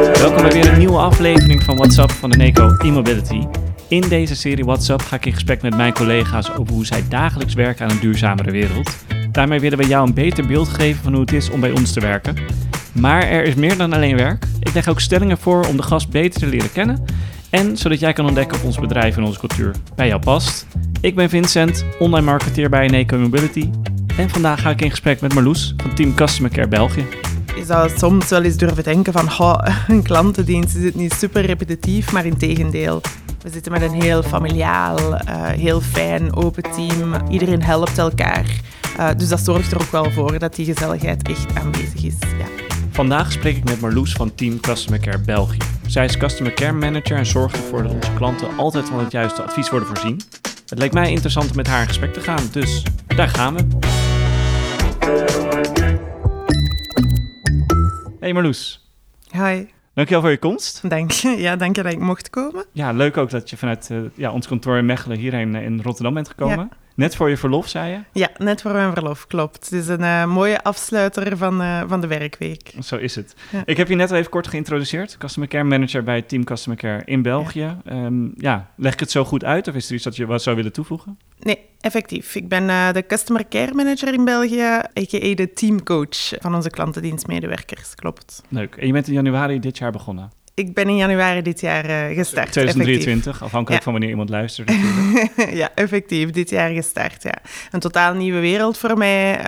Welkom bij weer een nieuwe aflevering van WhatsApp van de Eneco e-mobility. In deze serie WhatsApp ga ik in gesprek met mijn collega's over hoe zij dagelijks werken aan een duurzamere wereld. Daarmee willen we jou een beter beeld geven van hoe het is om bij ons te werken. Maar er is meer dan alleen werk. Ik leg ook stellingen voor om de gast beter te leren kennen en zodat jij kan ontdekken of ons bedrijf en onze cultuur bij jou past. Ik ben Vincent, online marketeer bij Eneco Mobility. En vandaag ga ik in gesprek met Marloes van Team Customer Care België. Je zou soms wel eens durven denken van een klantendienst is het niet super repetitief, maar in tegendeel. We zitten met een heel familiaal, uh, heel fijn, open team. Iedereen helpt elkaar. Uh, dus dat zorgt er ook wel voor dat die gezelligheid echt aanwezig is. Ja. Vandaag spreek ik met Marloes van Team Customer Care België. Zij is Customer Care Manager en zorgt ervoor dat onze klanten altijd van het juiste advies worden voorzien. Het leek mij interessant om met haar in gesprek te gaan, dus daar gaan we. Hey Marloes. Hi. Dankjewel voor je komst. Dank je. Ja, dank je dat ik mocht komen. Ja, leuk ook dat je vanuit uh, ja, ons kantoor in Mechelen hierheen uh, in Rotterdam bent gekomen. Ja. Net voor je verlof, zei je? Ja, net voor mijn verlof, klopt. Het is een uh, mooie afsluiter van, uh, van de werkweek. Zo is het. Ja. Ik heb je net al even kort geïntroduceerd. Customer Care Manager bij Team Customer Care in België. Ja. Um, ja, leg ik het zo goed uit of is er iets dat je wat zou willen toevoegen? Nee, effectief. Ik ben uh, de Customer Care Manager in België, a.k.a. de teamcoach van onze klantendienstmedewerkers, klopt. Leuk. En je bent in januari dit jaar begonnen? Ik ben in januari dit jaar uh, gestart. 2023, effectief. afhankelijk ja. van wanneer iemand luistert. ja, effectief, dit jaar gestart. Ja. Een totaal nieuwe wereld voor mij.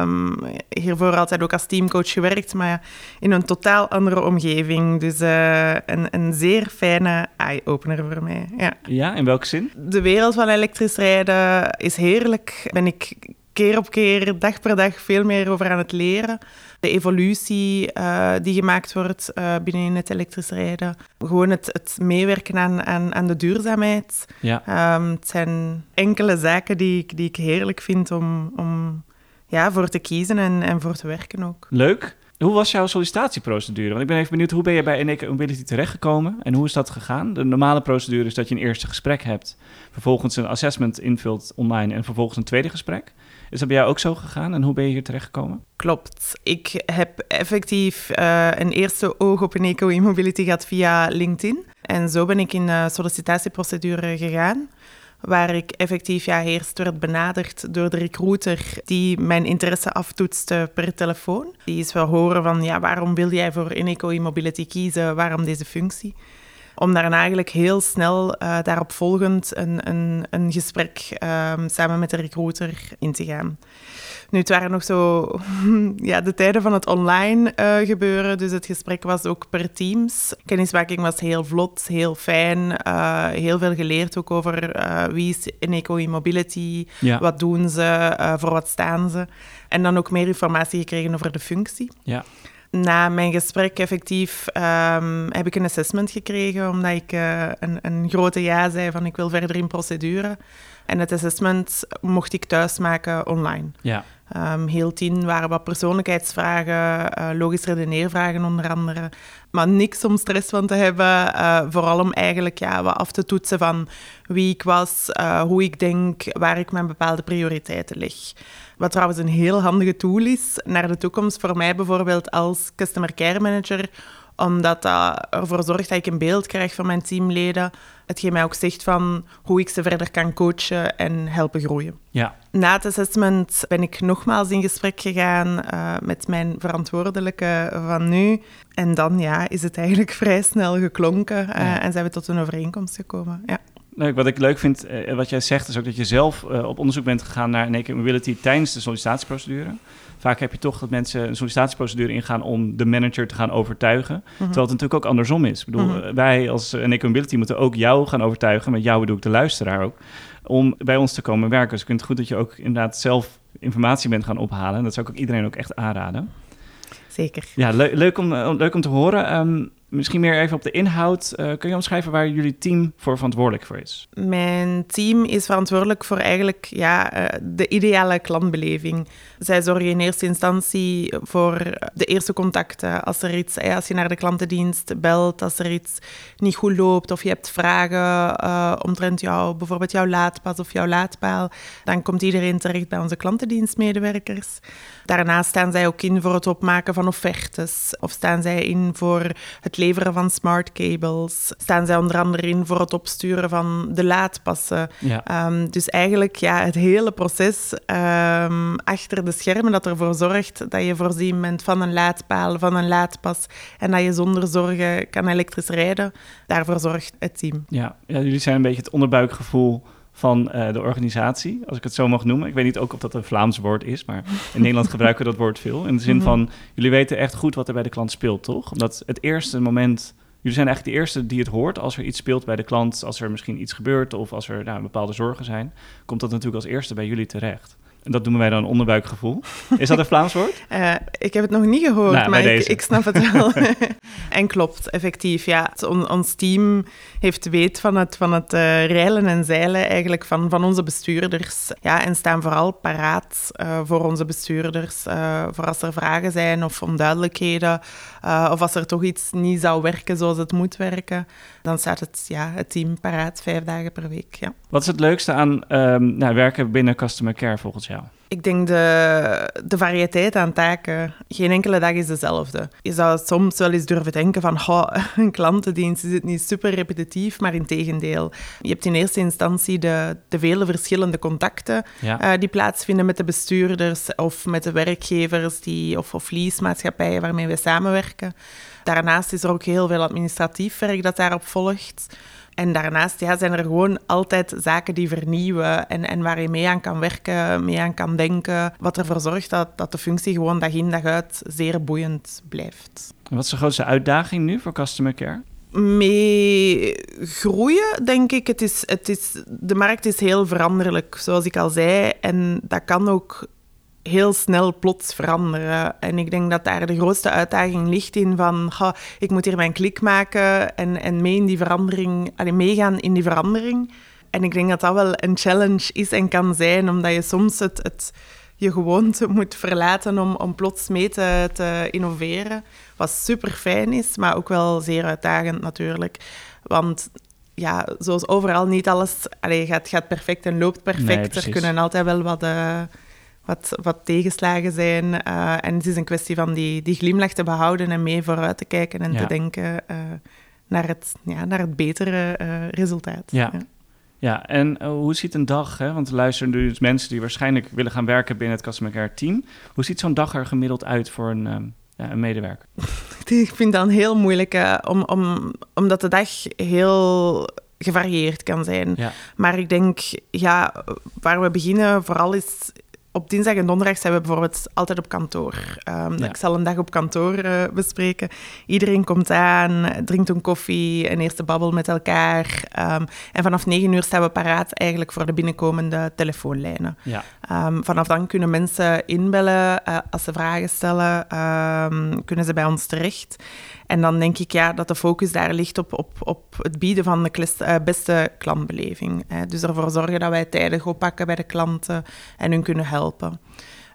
Um, hiervoor altijd ook als teamcoach gewerkt, maar in een totaal andere omgeving. Dus uh, een, een zeer fijne eye-opener voor mij. Ja. ja, in welke zin? De wereld van elektrisch rijden is heerlijk. Ben ik keer op keer, dag per dag, veel meer over aan het leren. De evolutie uh, die gemaakt wordt uh, binnen het elektrisch rijden. Gewoon het, het meewerken aan, aan, aan, de duurzaamheid. Ja. Um, het zijn enkele zaken die ik, die ik heerlijk vind om, om ja, voor te kiezen en, en voor te werken ook. Leuk. Hoe was jouw sollicitatieprocedure? Want ik ben even benieuwd, hoe ben je bij Eneco Mobility terechtgekomen en hoe is dat gegaan? De normale procedure is dat je een eerste gesprek hebt, vervolgens een assessment invult online en vervolgens een tweede gesprek. Is dat bij jou ook zo gegaan en hoe ben je hier terechtgekomen? Klopt. Ik heb effectief uh, een eerste oog op Eneco e-mobility gehad via LinkedIn. En zo ben ik in de sollicitatieprocedure gegaan waar ik effectief ja, eerst werd benaderd door de recruiter die mijn interesse aftoetste per telefoon. Die is wel horen van, ja, waarom wil jij voor Eneco e-mobility kiezen, waarom deze functie? Om daar eigenlijk heel snel uh, daarop volgend een, een, een gesprek um, samen met de recruiter in te gaan. Nu, het waren nog zo ja, de tijden van het online uh, gebeuren, dus het gesprek was ook per Teams. Kennismaking was heel vlot, heel fijn, uh, heel veel geleerd ook over uh, wie is Eneco e-mobility, ja. wat doen ze, voor wat staan ze. En dan ook meer informatie gekregen over de functie. Ja. Na mijn gesprek effectief um, heb ik een assessment gekregen, omdat ik een, een grote ja zei van ik wil verder in procedure. En het assessment mocht ik thuis maken online. Ja. Um, heel tien waren wat persoonlijkheidsvragen, uh, logisch redeneervragen onder andere. Maar niks om stress van te hebben. Uh, vooral om eigenlijk ja, wat af te toetsen van wie ik was, uh, hoe ik denk, waar ik mijn bepaalde prioriteiten leg. Wat trouwens een heel handige tool is naar de toekomst voor mij bijvoorbeeld als customer care manager omdat dat ervoor zorgt dat ik een beeld krijg van mijn teamleden. Hetgeen mij ook zegt van hoe ik ze verder kan coachen en helpen groeien. Ja. Na het assessment ben ik nogmaals in gesprek gegaan uh, met mijn verantwoordelijke van nu. En dan ja, is het eigenlijk vrij snel geklonken uh, ja. en zijn we tot een overeenkomst gekomen. Ja. Leuk, wat ik leuk vind, uh, wat jij zegt, is ook dat je zelf op onderzoek bent gegaan naar Naked Mobility tijdens de sollicitatieprocedure. Vaak heb je toch dat mensen een sollicitatieprocedure ingaan om de manager te gaan overtuigen. Mm -hmm. Terwijl het natuurlijk ook andersom is. Ik bedoel, mm -hmm. wij als Naked Mobility moeten ook jou gaan overtuigen. Met jou bedoel ik de luisteraar ook. Om bij ons te komen werken. Dus ik vind het goed dat je ook inderdaad zelf informatie bent gaan ophalen. Dat zou ik ook iedereen ook echt aanraden. Zeker. Ja, le leuk, om, leuk om te horen. Um, misschien meer even op de inhoud. Uh, kun je omschrijven waar jullie team voor verantwoordelijk voor is? Mijn team is verantwoordelijk voor eigenlijk ja, uh, de ideale klantbeleving. Zij zorgen in eerste instantie voor de eerste contacten. Als, er iets, als je naar de klantendienst belt, als er iets niet goed loopt of je hebt vragen uh, omtrent jou, bijvoorbeeld jouw laadpas of jouw laadpaal, dan komt iedereen terecht bij onze klantendienstmedewerkers. Daarnaast staan zij ook in voor het opmaken van offertes of staan zij in voor het het leveren van smart cables. Staan zij onder andere in voor het opsturen van de laadpassen. Ja. Ehm, dus eigenlijk ja, het hele proces ehm, achter de schermen dat ervoor zorgt dat je voorzien bent van een laadpaal, van een laadpas en dat je zonder zorgen kan elektrisch rijden. Daarvoor zorgt het team. Ja. ja, jullie zijn een beetje het onderbuikgevoel van eh, de organisatie, als ik het zo mag noemen. Ik weet niet ook of dat een Vlaams woord is, maar in Nederland gebruiken we dat woord veel. In de zin Mhm. van, jullie weten echt goed wat er bij de klant speelt, toch? Omdat het eerste moment, jullie zijn eigenlijk de eerste die het hoort als er iets speelt bij de klant, als er misschien iets gebeurt of als er nou, bepaalde zorgen zijn, komt dat natuurlijk als eerste bij jullie terecht. En dat noemen wij dan onderbuikgevoel. Is dat een Vlaams woord? Eh, ik heb het nog niet gehoord, Nou, maar ik, ik snap het wel. en klopt, effectief. Ja, on- ons team heeft weet van het, van het eh, reilen en zeilen eigenlijk van, van onze bestuurders. Ja, en staan vooral paraat eh, voor onze bestuurders. voor als er vragen zijn of onduidelijkheden. of als er toch iets niet zou werken zoals het moet werken. Dan staat het, ja, het team paraat vijf dagen per week. Ja. Wat is het leukste aan ehm, nou, werken binnen Customer Care volgens jou? Ik denk de, de variëteit aan taken. Geen enkele dag is dezelfde. Je zou soms wel eens durven denken van "Goh, een klantendienst is het niet super repetitief, maar in tegendeel. Je hebt in eerste instantie de, de vele verschillende contacten Ja. eh, die plaatsvinden met de bestuurders of met de werkgevers die, of, of leasemaatschappijen waarmee we samenwerken. Daarnaast is er ook heel veel administratief werk dat daarop volgt. En daarnaast ja, zijn er gewoon altijd zaken die vernieuwen en, en waar je mee aan kan werken, mee aan kan denken. Wat ervoor zorgt dat, dat de functie gewoon dag in dag uit zeer boeiend blijft. En wat is de grootste uitdaging nu voor Customer Care? Mee groeien, denk ik. Het is, het is, de markt is heel veranderlijk, zoals ik al zei. En dat kan ook heel snel plots veranderen. En ik denk dat daar de grootste uitdaging ligt in van... "Goh, ik moet hier mijn klik maken en, en mee in die verandering... allee, meegaan in die verandering. En ik denk dat dat wel een challenge is en kan zijn, omdat je soms het... het je gewoonte moet verlaten om, om plots mee te, te innoveren. Wat super fijn is, maar ook wel zeer uitdagend natuurlijk. Want ja, zoals overal, niet alles allee, gaat, gaat perfect en loopt Nee, perfect. er kunnen altijd wel wat, eh, wat, wat tegenslagen zijn. eh, en het is een kwestie van die, die glimlach te behouden en mee vooruit te kijken en Ja. te denken eh, naar, het, ja, naar het betere eh, resultaat. Ja. Ja, en hoe ziet een dag, hè? want er luisteren nu dus mensen die waarschijnlijk willen gaan werken binnen het Customer Care team. Hoe ziet zo'n dag er gemiddeld uit voor een, ja, een medewerker? Ik vind dat heel moeilijk, om, om, omdat de dag heel gevarieerd kan zijn. Ja. Maar ik denk, ja, waar we beginnen vooral is... Op dinsdag en donderdag zijn we bijvoorbeeld altijd op kantoor. Ehm, Ja. Ik zal een dag op kantoor eh, bespreken. Iedereen komt aan, drinkt een koffie, een eerste babbel met elkaar. Ehm, en vanaf negen uur staan we paraat eigenlijk voor de binnenkomende telefoonlijnen. Ja, Ehm, vanaf dan kunnen mensen inbellen eh, als ze vragen stellen, kunnen ze bij ons terecht. En dan denk ik ja, dat de focus daar ligt op, op, op het bieden van de eh, beste klantbeleving. Hè. Dus ervoor zorgen dat wij tijdig oppakken bij de klanten en hun kunnen helpen.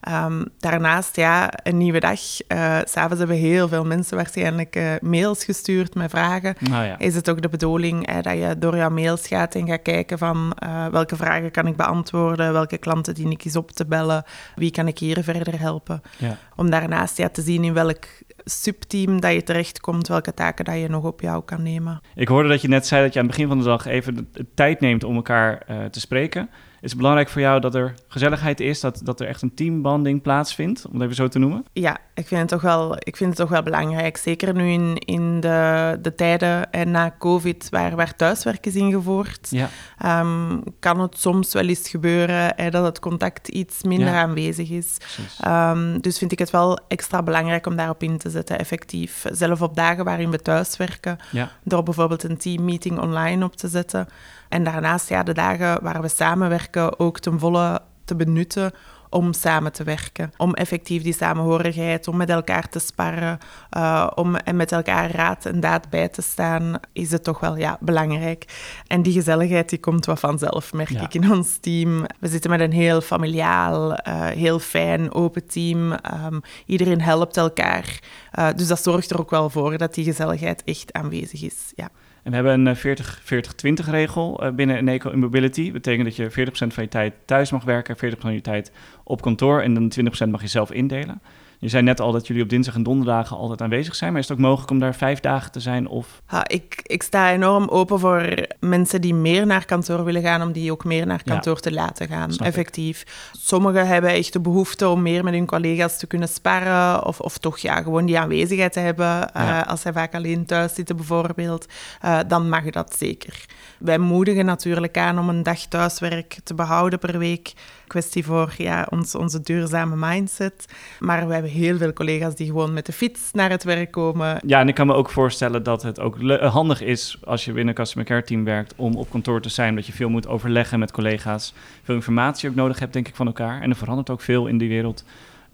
Ehm, daarnaast, ja, een nieuwe dag. Eh, S'avonds hebben heel veel mensen waarschijnlijk eh, mails gestuurd met vragen. nou ja. Is het ook de bedoeling dat je door jouw mails gaat en gaat kijken van eh, welke vragen kan ik beantwoorden, welke klanten dien ik eens op te bellen, wie kan ik hier verder helpen. ja. Om daarnaast ja, te zien in welk subteam dat je terechtkomt, welke taken dat je nog op jou kan nemen. Ik hoorde dat je net zei dat je aan het begin van de dag even de, tijd neemt om elkaar te spreken. Is het belangrijk voor jou dat er gezelligheid is, dat, dat er echt een teambanding plaatsvindt, om het even zo te noemen? Ja, ik vind het toch wel, ik vind het toch wel belangrijk. Zeker nu in, in de, de tijden en na COVID, waar, waar thuiswerk is ingevoerd. Ja, Ehm, kan het soms wel eens gebeuren hè, dat het contact iets minder Ja. aanwezig is. Ehm, dus vind ik het wel extra belangrijk om daarop in te zetten, effectief. Zelf op dagen waarin we thuiswerken, Ja, door bijvoorbeeld een teammeeting online op te zetten. En daarnaast ja, de dagen waar we samenwerken ook ten volle te benutten om samen te werken. Om effectief die samenhorigheid, om met elkaar te sparren, eh, om en met elkaar raad en daad bij te staan, is het toch wel ja, belangrijk. En die gezelligheid die komt wat vanzelf, merk Ja. ik in ons team. We zitten met een heel familiaal, eh, heel fijn, open team. Ehm, iedereen helpt elkaar. Eh, dus dat zorgt er ook wel voor dat die gezelligheid echt aanwezig is. Ja. En we hebben een eh, 40-40-20 regel eh, binnen Eneco Immobility. Dat betekent dat je 40% van je tijd thuis mag werken, 40% van je tijd op kantoor en dan 20% mag je zelf indelen. Je zei net al dat jullie op dinsdag en donderdagen altijd aanwezig zijn. Maar is het ook mogelijk om daar vijf dagen te zijn? Of... Ha, ik, ik sta enorm open voor mensen die meer naar kantoor willen gaan, om die ook meer naar kantoor te laten gaan, effectief. Sommigen hebben echt de behoefte om meer met hun collega's te kunnen sparren, of, of toch ja, gewoon die aanwezigheid te hebben. Eh, als zij vaak alleen thuis zitten bijvoorbeeld, uh, dan mag dat zeker. Wij moedigen natuurlijk aan om een dag thuiswerk te behouden per week. Kwestie voor ja, ons, onze duurzame mindset. Maar we hebben heel veel collega's die gewoon met de fiets naar het werk komen. Ja, en ik kan me ook voorstellen dat het ook handig is als je binnen een customer care team werkt om op kantoor te zijn. Dat je veel moet overleggen met collega's. Veel informatie ook nodig hebt, denk ik, van elkaar. En er verandert ook veel in die wereld.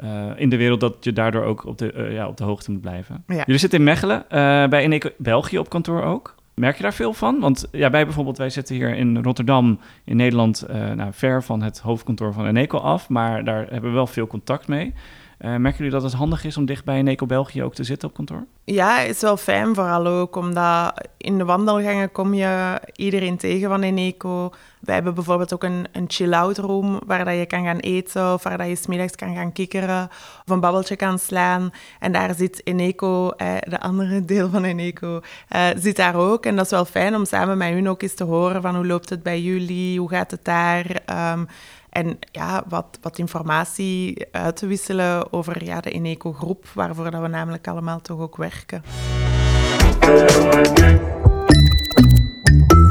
Uh, in de wereld dat je daardoor ook op de, uh, ja, op de hoogte moet blijven. Ja. Jullie zitten in Mechelen, uh, bij Eneco België op kantoor ook. Merk je daar veel van? Want ja, wij bijvoorbeeld, wij zitten hier in Rotterdam, in Nederland, nou, ver van het hoofdkantoor van Eneco af, maar daar hebben we wel veel contact mee. Uh, merken jullie dat het handig is om dicht bij Eneco België ook te zitten op kantoor? Ja, is wel fijn, vooral ook omdat in de wandelgangen kom je iedereen tegen van Eneco. Wij hebben bijvoorbeeld ook een, een chill-out room waar dat je kan gaan eten of waar dat je smiddags kan gaan kikkeren of een babbeltje kan slaan. En daar zit Eneco, eh, de andere deel van Eneco, eh, zit daar ook. En dat is wel fijn om samen met hun ook eens te horen van hoe loopt het bij jullie, hoe gaat het daar... Um, en ja, wat, wat informatie uit te wisselen over ja, de Eneco-groep, waarvoor dat we namelijk allemaal toch ook werken.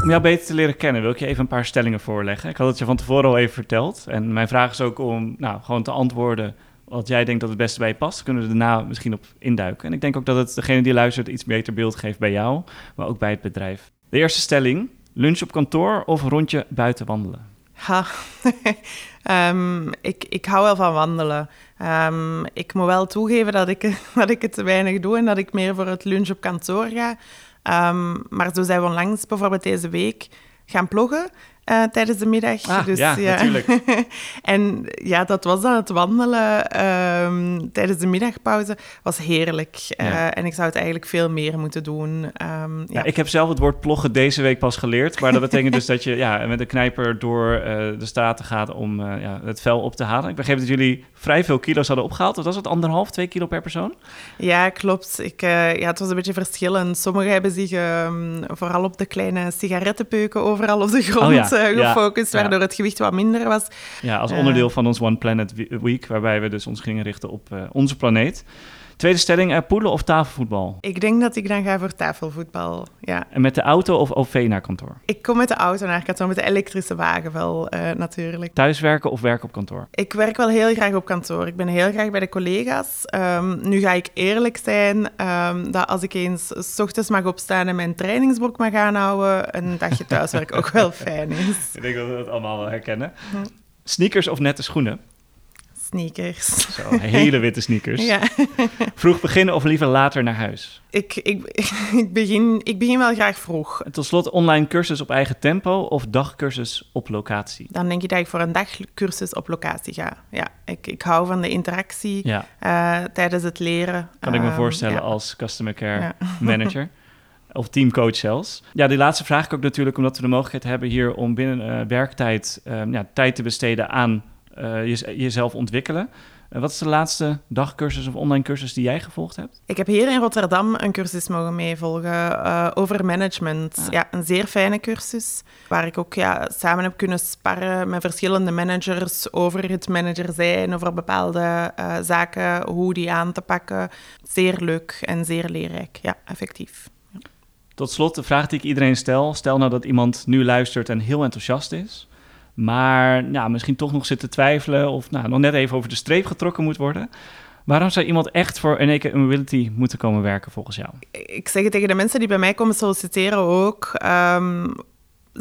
Om jou beter te leren kennen, wil ik je even een paar stellingen voorleggen. Ik had het je van tevoren al even verteld. En mijn vraag is ook om nou, gewoon te antwoorden wat jij denkt dat het beste bij je past. Kunnen we daarna misschien op induiken. En ik denk ook dat het degene die luistert iets beter beeld geeft bij jou, maar ook bij het bedrijf. De eerste stelling, lunch op kantoor of rondje buiten wandelen? Ha, um, ik, ik hou wel van wandelen. Um, ik moet wel toegeven dat ik, dat ik het te weinig doe en dat ik meer voor het lunch op kantoor ga. Um, maar zo zijn we onlangs bijvoorbeeld deze week gaan ploggen. Uh, tijdens de middag. Ah, dus, ja, ja, natuurlijk. en ja, dat was dan het wandelen um, tijdens de middagpauze. was heerlijk. Uh, en ik zou het eigenlijk veel meer moeten doen. Um, ja. ja. ik heb zelf het woord ploggen deze week pas geleerd. Maar dat betekent dus dat je ja, met een knijper door uh, de straten gaat om ja, het vel op te halen. Ik begreep dat jullie vrij veel kilo's hadden opgehaald. Wat was het, anderhalf, twee kilo per persoon? Ja, klopt. Ik, ja, het was een beetje verschillend. Sommigen hebben zich um, vooral op de kleine sigarettenpeuken overal op de grond... Oh, gefocust, ja, waardoor het gewicht wat minder was. Ja, als onderdeel van ons One Planet Week, waarbij we dus ons gingen richten op uh, onze planeet. Tweede stelling, uh, poelen of tafelvoetbal? Ik denk dat ik dan ga voor tafelvoetbal, ja. En met de auto of OV naar kantoor? Ik kom met de auto naar kantoor, met de elektrische wagen wel, uh, natuurlijk. Thuiswerken of werken op kantoor? Ik werk wel heel graag op kantoor. Ik ben heel graag bij de collega's. Um, nu ga ik eerlijk zijn, um, dat als ik eens s ochtends mag opstaan en mijn trainingsbroek mag aanhouden, een dagje thuiswerk ook wel fijn is. Ik denk dat we dat allemaal wel herkennen. Hm. Sneakers of nette schoenen? Sneakers. Zo, hele witte sneakers. ja. Vroeg beginnen of liever later naar huis? Ik, ik, ik, begin, ik begin wel graag vroeg. En tot slot, online cursus op eigen tempo of dagcursus op locatie? Dan denk ik dat ik voor een dagcursus op locatie ga. Ja, ik, ik hou van de interactie ja. uh, tijdens het leren. Kan ik me ehm, voorstellen ja. als customer care manager. Of teamcoach zelfs. Ja, die laatste vraag ik ook natuurlijk omdat we de mogelijkheid hebben hier om binnen uh, werktijd ja, tijd te besteden aan uh, jezelf ontwikkelen. Uh, wat is de laatste dagcursus of online cursus die jij gevolgd hebt? Ik heb hier in Rotterdam een cursus mogen meevolgen uh, over management. Ah. Ja, een zeer fijne cursus, waar ik ook ja, samen heb kunnen sparren met verschillende managers over het manager zijn, over bepaalde zaken, hoe die aan te pakken. Zeer leuk en zeer leerrijk, ja, effectief. Tot slot de vraag die ik iedereen stel. Stel nou dat iemand nu luistert en heel enthousiast is maar nou, misschien toch nog zit te twijfelen of nou, nog net even over de streep getrokken moet worden. Waarom zou iemand echt voor Unique Mobility moeten komen werken volgens jou? Ik zeg het tegen de mensen die bij mij komen solliciteren ook. Um,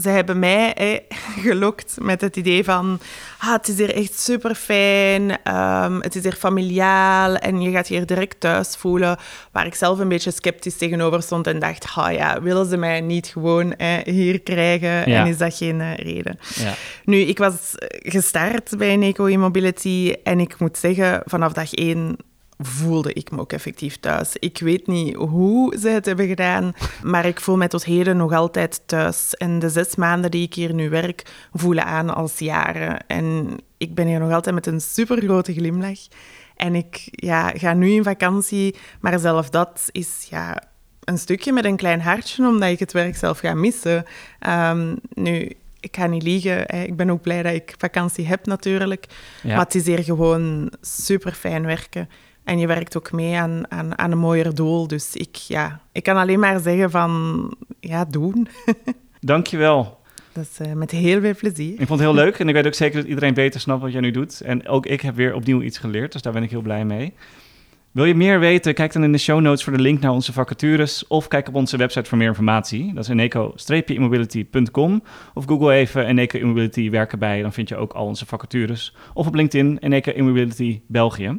ze hebben mij eh, gelokt met het idee van... Ah, het is hier echt super fijn, um, het is hier familiaal en je gaat je hier direct thuis voelen. Waar ik zelf een beetje sceptisch tegenover stond en dacht... Ah ja, willen ze mij niet gewoon eh, hier krijgen en is dat geen uh, reden? Ja. Nu, ik was gestart bij Eco E-Mobility en ik moet zeggen, vanaf dag één voelde ik me ook effectief thuis. Ik weet niet hoe ze het hebben gedaan, maar ik voel mij tot heden nog altijd thuis. En de zes maanden die ik hier nu werk, voelen aan als jaren. En ik ben hier nog altijd met een supergrote glimlach. En ik ja, ga nu in vakantie, maar zelf dat is ja, een stukje met een klein hartje, omdat ik het werk zelf ga missen. Ehm, nu, ik ga niet liegen, ik ben ook blij dat ik vakantie heb natuurlijk. Maar het is hier gewoon super fijn werken. En je werkt ook mee aan, aan, aan een mooier doel. Dus ik, ja, ik kan alleen maar zeggen van, ja, doen. Dankjewel. Dat is uh, met heel veel plezier. Ik vond het heel leuk en ik weet ook zeker dat iedereen beter snapt wat jij nu doet. En ook ik heb weer opnieuw iets geleerd, dus daar ben ik heel blij mee. Wil je meer weten? Kijk dan in de show notes voor de link naar onze vacatures of kijk op onze website voor meer informatie. Dat is eneco-immobility.com of google even Eneco Immobility werken bij, dan vind je ook al onze vacatures. Of op LinkedIn Eneco Immobility België.